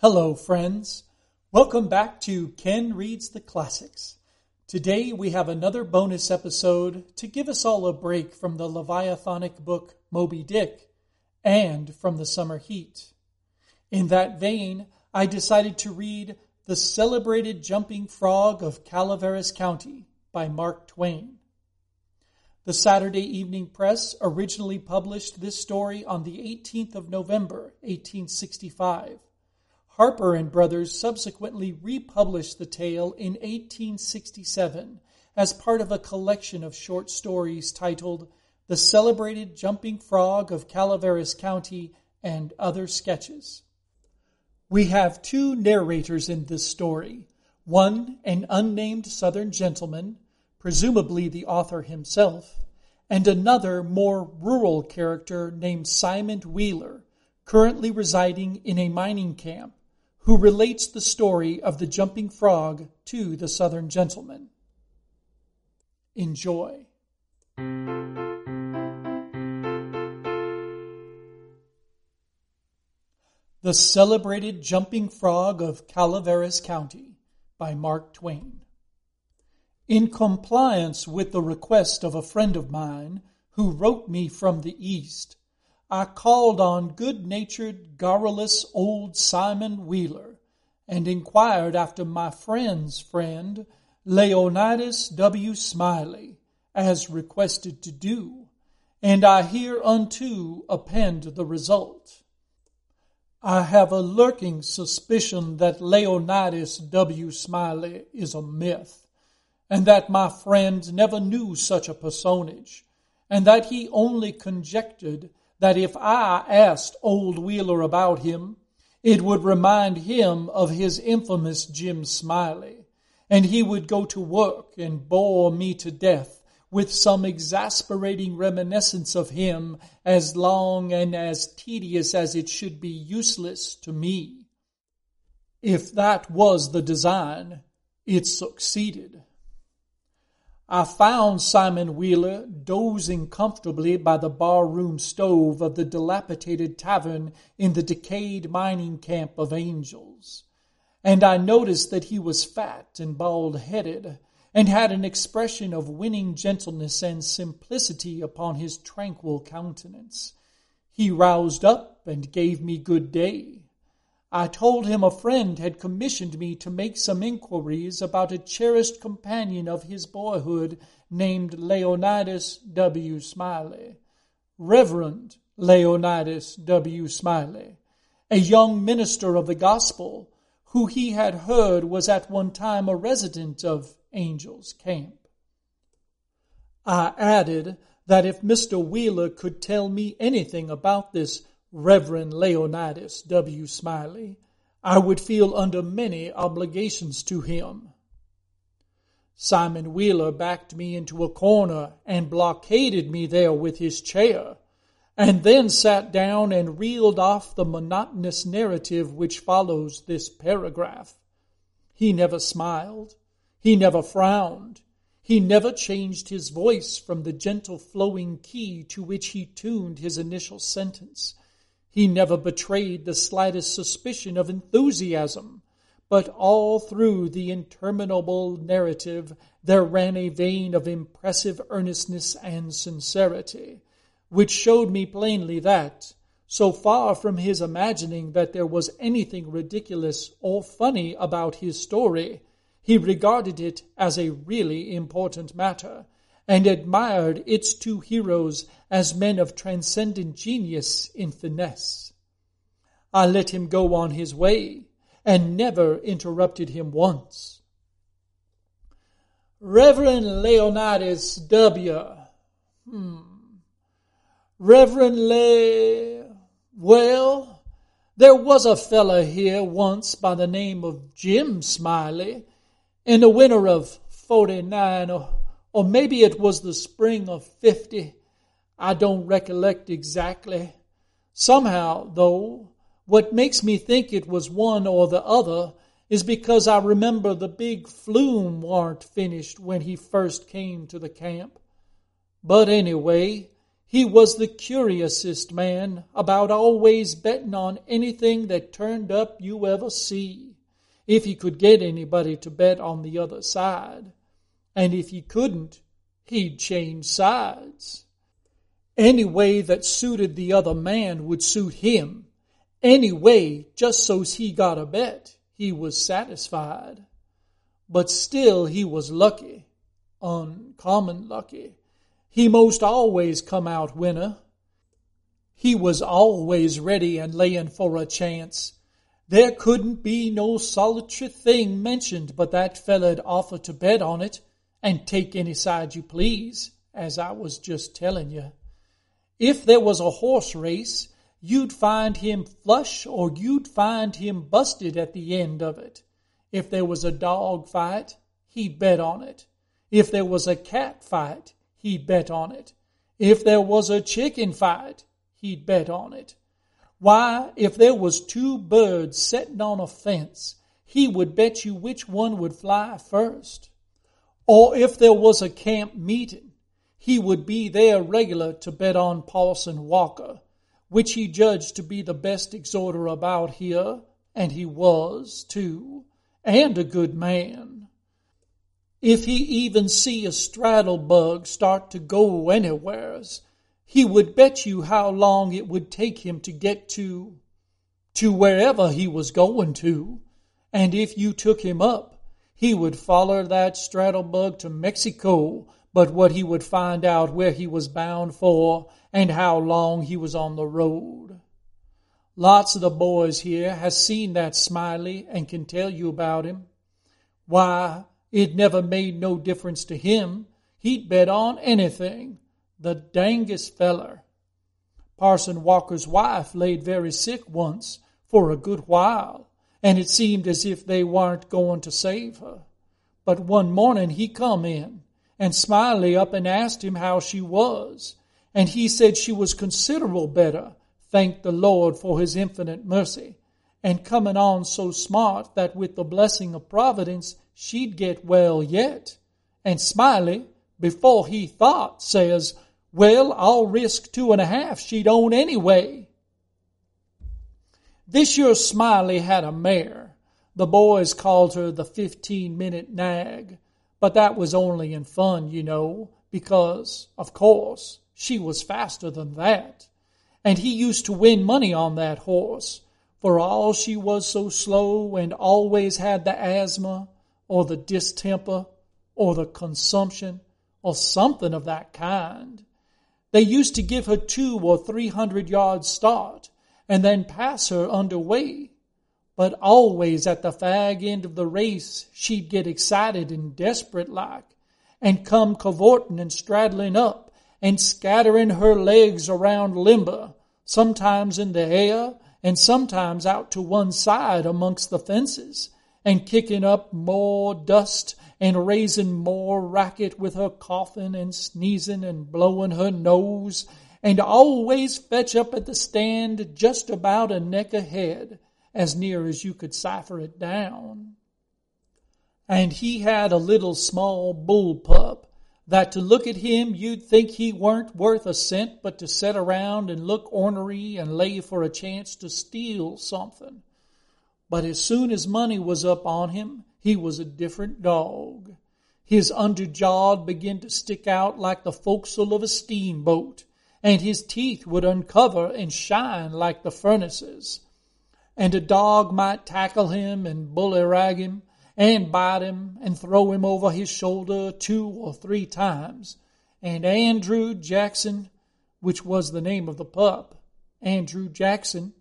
Hello, friends. Welcome back to Ken Reads the Classics. Today we have another bonus episode to give us all a break from the Leviathanic book Moby Dick and from the summer heat. In that vein, I decided to read The Celebrated Jumping Frog of Calaveras County by Mark Twain. The Saturday Evening Press originally published this story on the 18th of November, 1865. Harper and Brothers subsequently republished the tale in 1867 as part of a collection of short stories titled The Celebrated Jumping Frog of Calaveras County and Other Sketches. We have two narrators in this story. One, an unnamed Southern gentleman, presumably the author himself, and another, more rural character named Simon Wheeler, currently residing in a mining camp who relates the story of the jumping frog to the southern gentleman. Enjoy. The Celebrated Jumping Frog of Calaveras County by Mark Twain. In compliance with the request of a friend of mine who wrote me from the East, I called on good-natured, garrulous old Simon Wheeler and inquired after my friend's friend, Leonidas W. Smiley, as requested to do, and I hereunto append the result. I have a lurking suspicion that Leonidas W. Smiley is a myth, and that my friend never knew such a personage, and that he only conjectured that if I asked old Wheeler about him, it would remind him of his infamous Jim Smiley, and he would go to work and bore me to death with some exasperating reminiscence of him as long and as tedious as it should be useless to me. If that was the design, it succeeded. I found Simon Wheeler dozing comfortably by the barroom stove of the dilapidated tavern in the decayed mining camp of Angels. And I noticed that he was fat and bald headed, and had an expression of winning gentleness and simplicity upon his tranquil countenance. He roused up and gave me good day. I told him a friend had commissioned me to make some inquiries about a cherished companion of his boyhood named Leonidas W. Smiley. Reverend Leonidas W. Smiley, a young minister of the gospel who he had heard was at one time a resident of Angel's Camp. I added that if Mr. Wheeler could tell me anything about this Reverend Leonidas W. Smiley, I would feel under many obligations to him. Simon Wheeler backed me into a corner and blockaded me there with his chair, and then sat down and reeled off the monotonous narrative which follows this paragraph. He never smiled. He never frowned. He never changed his voice from the gentle flowing key to which he tuned his initial sentence. He never betrayed the slightest suspicion of enthusiasm, but all through the interminable narrative there ran a vein of impressive earnestness and sincerity, which showed me plainly that, so far from his imagining that there was anything ridiculous or funny about his story, he regarded it as a really important matter, and admired its two heroes as men of transcendent genius in finesse. I let him go on his way and never interrupted him once. Reverend Leonidas W. Hmm. Reverend Le. Well, there was a feller here once by the name of Jim Smiley in the winter of 49 or, or maybe it was the spring of 50. I don't recollect exactly. Somehow, though, what makes me think it was one or the other is because I remember the big flume warn't finished when he first came to the camp. But anyway, He was the curiousest man about always betting on anything that turned up you ever see, if he could get anybody to bet on the other side. And if he couldn't, he'd change sides. Any way that suited the other man would suit him. Any way, just so's he got a bet, he was satisfied. But still he was lucky, uncommon lucky he most always come out winner. He was always ready and layin' for a chance. There couldn't be no solitary thing mentioned but that feller'd offer to bet on it and take any side you please, as I was just telling you. If there was a horse race, you'd find him flush or you'd find him busted at the end of it. If there was a dog fight, he'd bet on it. If there was a cat fight, he'd bet on it. If there was a chicken fight, he'd bet on it. Why, if there was two birds setting on a fence, he would bet you which one would fly first. Or if there was a camp meeting, he would be there regular to bet on Parson Walker, which he judged to be the best exhorter about here, and he was, too, and a good man. If he even see a straddle bug start to go anywheres, he would bet you how long it would take him to get to, to wherever he was going to. And if you took him up, he would follow that straddle bug to Mexico, but what he would find out where he was bound for and how long he was on the road. Lots of the boys here has seen that Smiley and can tell you about him. Why, it never made no difference to him. He'd bet on anything. The dangest feller. Parson Walker's wife laid very sick once for a good while, and it seemed as if they warn't going to save her. But one morning he come in, and Smiley up and asked him how she was, and he said she was considerable better, thank the Lord for his infinite mercy, and coming on so smart that with the blessing of Providence she'd get well yet. And Smiley, before he thought, says, Well, I'll risk two and a half she'd own anyway. This year Smiley had a mare. The boys called her the fifteen minute nag, but that was only in fun, you know, because, of course, she was faster than that. And he used to win money on that horse, for all she was so slow and always had the asthma or the distemper or the consumption or something of that kind. They used to give her two or three hundred yards start and then pass her underway. But always at the fag end of the race, she'd get excited and desperate like and come cavorting and straddling up and scattering her legs around limber, sometimes in the air and sometimes out to one side amongst the fences and kicking up more dust and raising more racket with her coughing and sneezing and blowing her nose and always fetch up at the stand just about a neck ahead as near as you could cipher it down. And he had a little small bull pup that to look at him you'd think he weren't worth a cent but to set around and look ornery and lay for a chance to steal something. But as soon as money was up on him, he was a different dog. His underjaw began to stick out like the forecastle of a steamboat, and his teeth would uncover and shine like the furnaces. And a dog might tackle him and bullyrag him, and bite him and throw him over his shoulder two or three times. And Andrew Jackson, which was the name of the pup, Andrew Jackson,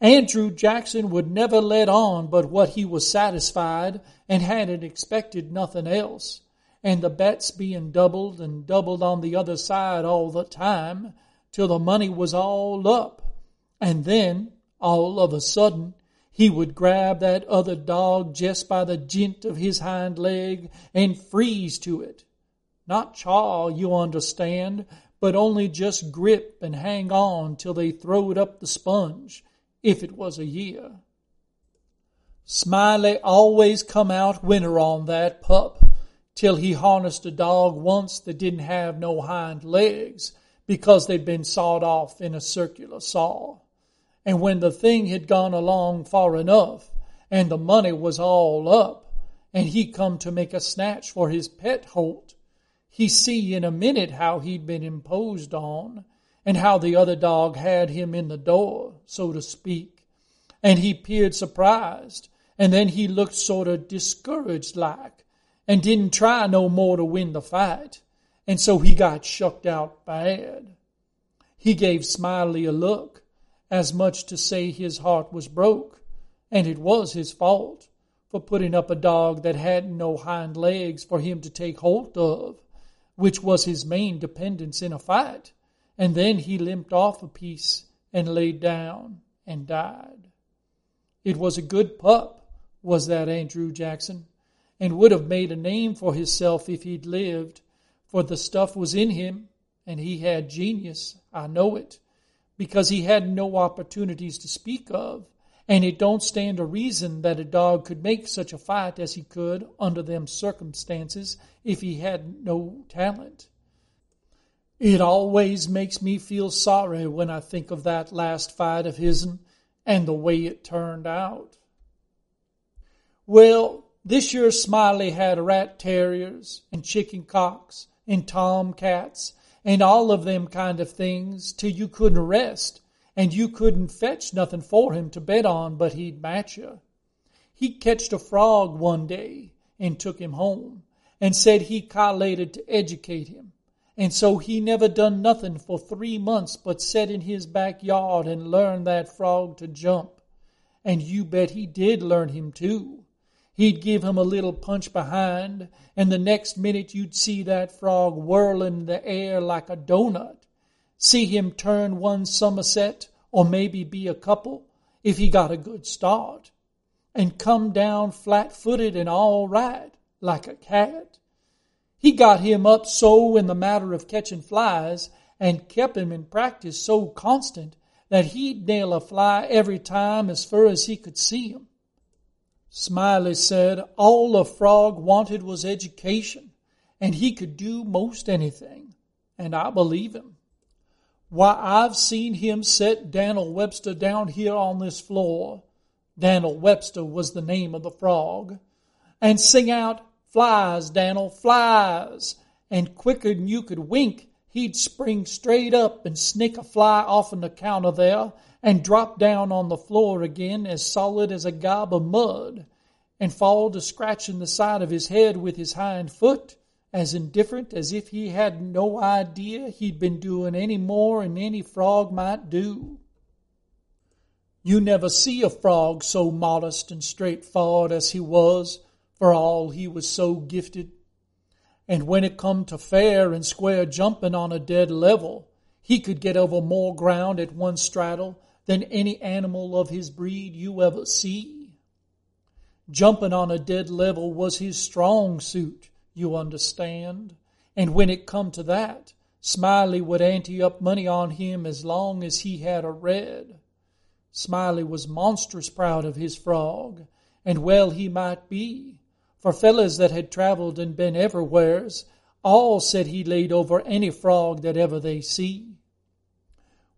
Andrew Jackson would never let on but what he was satisfied and hadn't expected nothing else. And the bets being doubled and doubled on the other side all the time till the money was all up. And then, all of a sudden, he would grab that other dog just by the jint of his hind leg and freeze to it. Not chaw, you understand, but only just grip and hang on till they throwed up the sponge if it was a year. Smiley always come out winner on that pup till he harnessed a dog once that didn't have no hind legs because they'd been sawed off in a circular saw. And when the thing had gone along far enough, and the money was all up, and he come to make a snatch for his pet holt, he see in a minute how he'd been imposed on, and how the other dog had him in the door, so to speak. And he peered surprised, and then he looked sort of discouraged like, and didn't try no more to win the fight, and so he got shucked out bad. He gave Smiley a look, as much to say his heart was broke, and it was his fault for putting up a dog that hadn't no hind legs for him to take hold of, which was his main dependence in a fight. And then he limped off a piece and laid down and died. It was a good pup, was that Andrew Jackson, and would have made a name for himself if he'd lived, for the stuff was in him, and he had genius, I know it, because he had no opportunities to speak of, and it don't stand a reason that a dog could make such a fight as he could under them circumstances if he had no talent. It always makes me feel sorry when I think of that last fight of his'n and the way it turned out. Well, this year Smiley had rat terriers and chicken cocks and tom cats and all of them kind of things till you couldn't rest and you couldn't fetch nothing for him to bet on but he'd match you. He catched a frog one day and took him home and said he collated to educate him. And so he never done nothing for three months but set in his backyard and learn that frog to jump. And you bet he did learn him too. He'd give him a little punch behind, and the next minute you'd see that frog whirling in the air like a doughnut. See him turn one somerset, or maybe be a couple, if he got a good start, and come down flat footed and all right, like a cat. He got him up so in the matter of catching flies, and kept him in practice so constant that he'd nail a fly every time as fur as he could see him. Smiley said all the frog wanted was education, and he could do most anything, and I believe him. Why, I've seen him set Dan'l Webster down here on this floor, Dan'l Webster was the name of the frog, and sing out, Flies, Dan'l, flies! And quicker'n you could wink, he'd spring straight up and snick a fly off'n the counter there, and drop down on the floor again as solid as a gob of mud, and fall to scratching the side of his head with his hind foot, as indifferent as if he had no idea he'd been doing any more than any frog might do. You never see a frog so modest and straightforward as he was, for all he was so gifted. And when it come to fair and square jumping on a dead level, he could get over more ground at one straddle than any animal of his breed you ever see. Jumping on a dead level was his strong suit, you understand. And when it come to that, Smiley would ante up money on him as long as he had a red. Smiley was monstrous proud of his frog, and well he might be, for fellows that had traveled and been everywheres all said he laid over any frog that ever they see.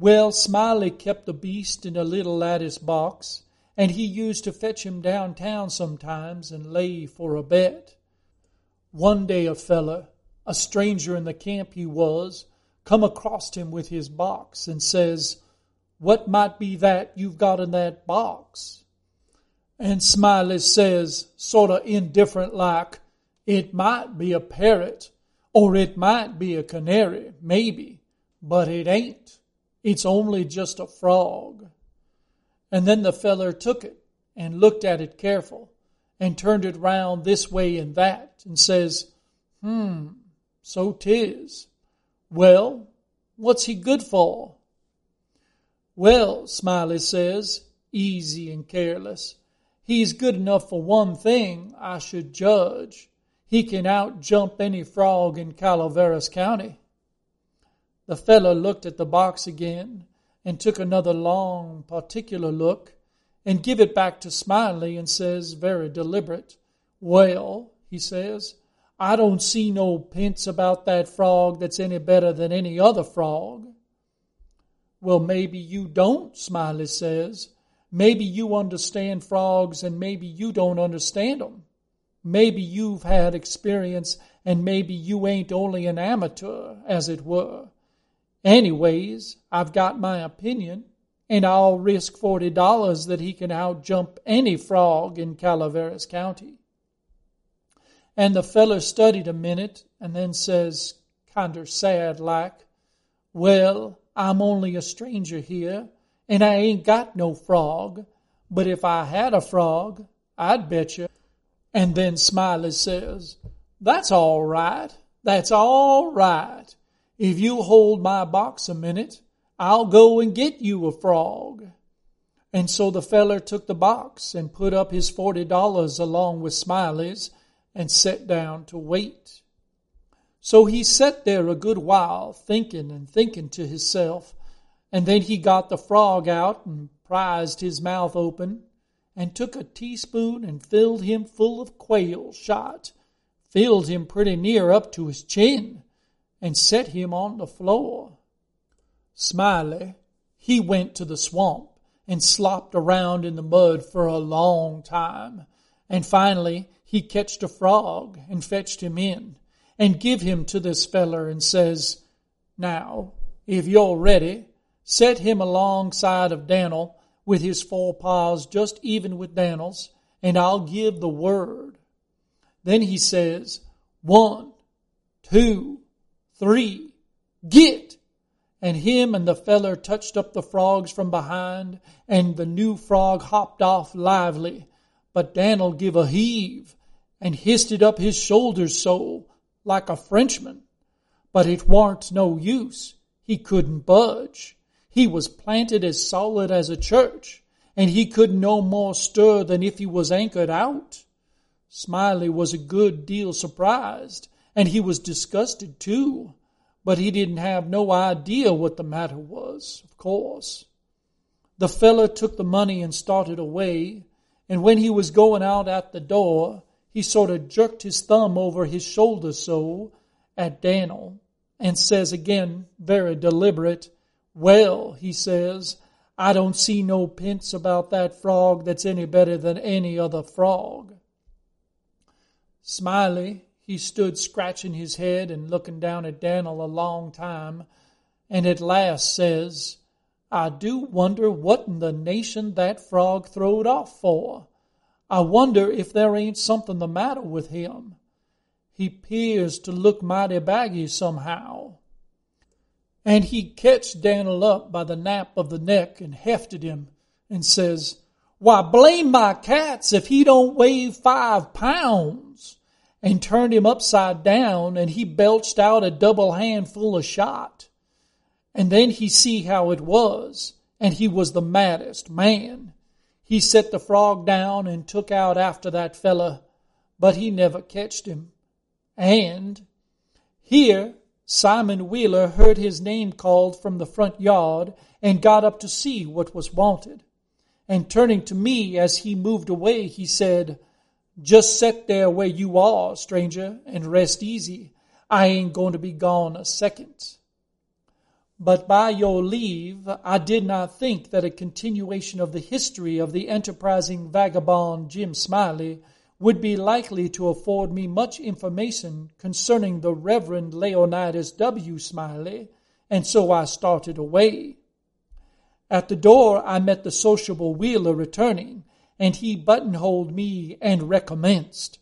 Well, Smiley kept the beast in a little lattice box, and he used to fetch him downtown sometimes and lay for a bet. One day a feller, a stranger in the camp he was, come across him with his box and says, What might be that you've got in that box? And Smiley says, sort of indifferent like, It might be a parrot, or it might be a canary, maybe, but it ain't. It's only just a frog. And then the feller took it and looked at it careful and turned it round this way and that and says, Hmm, so 'tis. Well, what's he good for? Well, Smiley says, easy and careless, he's good enough for one thing, I should judge. He can outjump any frog in Calaveras County. The fellow looked at the box again and took another long, particular look and give it back to Smiley and says, very deliberate, Well, he says, I don't see no pints about that frog that's any better than any other frog. Well, maybe you don't, Smiley says. Maybe you understand frogs and maybe you don't understand them. Maybe you've had experience and maybe you ain't only an amateur, as it were. Anyways, I've got my opinion, and I'll risk forty dollars that he can outjump any frog in Calaveras County. And the feller studied a minute and then says, kinder sad like, Well, I'm only a stranger here, and I ain't got no frog, but if I had a frog, I'd bet you. And then Smiley says, That's all right. That's all right. If you hold my box a minute, I'll go and get you a frog. And so the feller took the box and put up his forty dollars along with Smiley's and sat down to wait. So he sat there a good while, thinking and thinking to himself, and then he got the frog out and prized his mouth open, and took a teaspoon and filled him full of quail shot, filled him pretty near up to his chin, and set him on the floor. Smiley, he went to the swamp and slopped around in the mud for a long time, and finally he catched a frog and fetched him in and give him to this feller and says, Now, if you're ready, set him alongside of Dan'l with his four paws just even with Dan'l's, and I'll give the word. Then he says, One, two, three, get! And him and the feller touched up the frogs from behind, and the new frog hopped off lively. But Dan'l give a heave, and histed up his shoulders so, like a Frenchman. But it warn't no use. He couldn't budge. He was planted as solid as a church, and he couldn't no more stir than if he was anchored out. Smiley was a good deal surprised, and he was disgusted too, but he didn't have no idea what the matter was, of course. The feller took the money and started away, and when he was going out at the door, he sort of jerked his thumb over his shoulder so at Dan'l and says again, very deliberate, Well, he says, I don't see no pints about that frog that's any better than any other frog. Smiley, he stood scratching his head and looking down at Dan'l a long time, and at last says, I do wonder what in the nation that frog throwed off for. I wonder if there ain't something the matter with him. He pears to look mighty baggy somehow. And he catched Dan'l up by the nape of the neck and hefted him and says, Why, blame my cats if he don't weigh five pounds. And turned him upside down and he belched out a double handful of shot. And then he see how it was, and he was the maddest man. He set the frog down and took out after that fella, but he never catched him. And here Simon Wheeler heard his name called from the front yard and got up to see what was wanted. And turning to me as he moved away, he said, Just set there where you are, stranger, and rest easy. I ain't going to be gone a second. But by your leave, I did not think that a continuation of the history of the enterprising vagabond Jim Smiley would be likely to afford me much information concerning the Reverend Leonidas W. Smiley, and so I started away. At the door, I met the sociable Wheeler returning, and he buttonholed me and recommenced.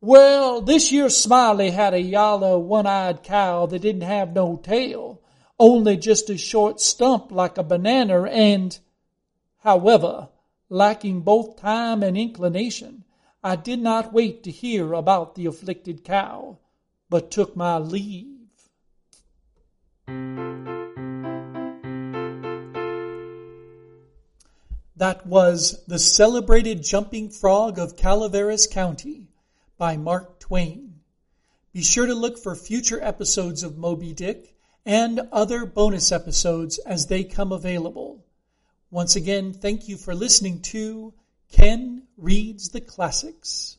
Well, this year Smiley had a yaller, one-eyed cow that didn't have no tail only just a short stump like a banana and, however, lacking both time and inclination, I did not wait to hear about the afflicted cow, but took my leave. That was The Celebrated Jumping Frog of Calaveras County by Mark Twain. Be sure to look for future episodes of Moby Dick and other bonus episodes as they come available. Once again, thank you for listening to Ken Reads the Classics.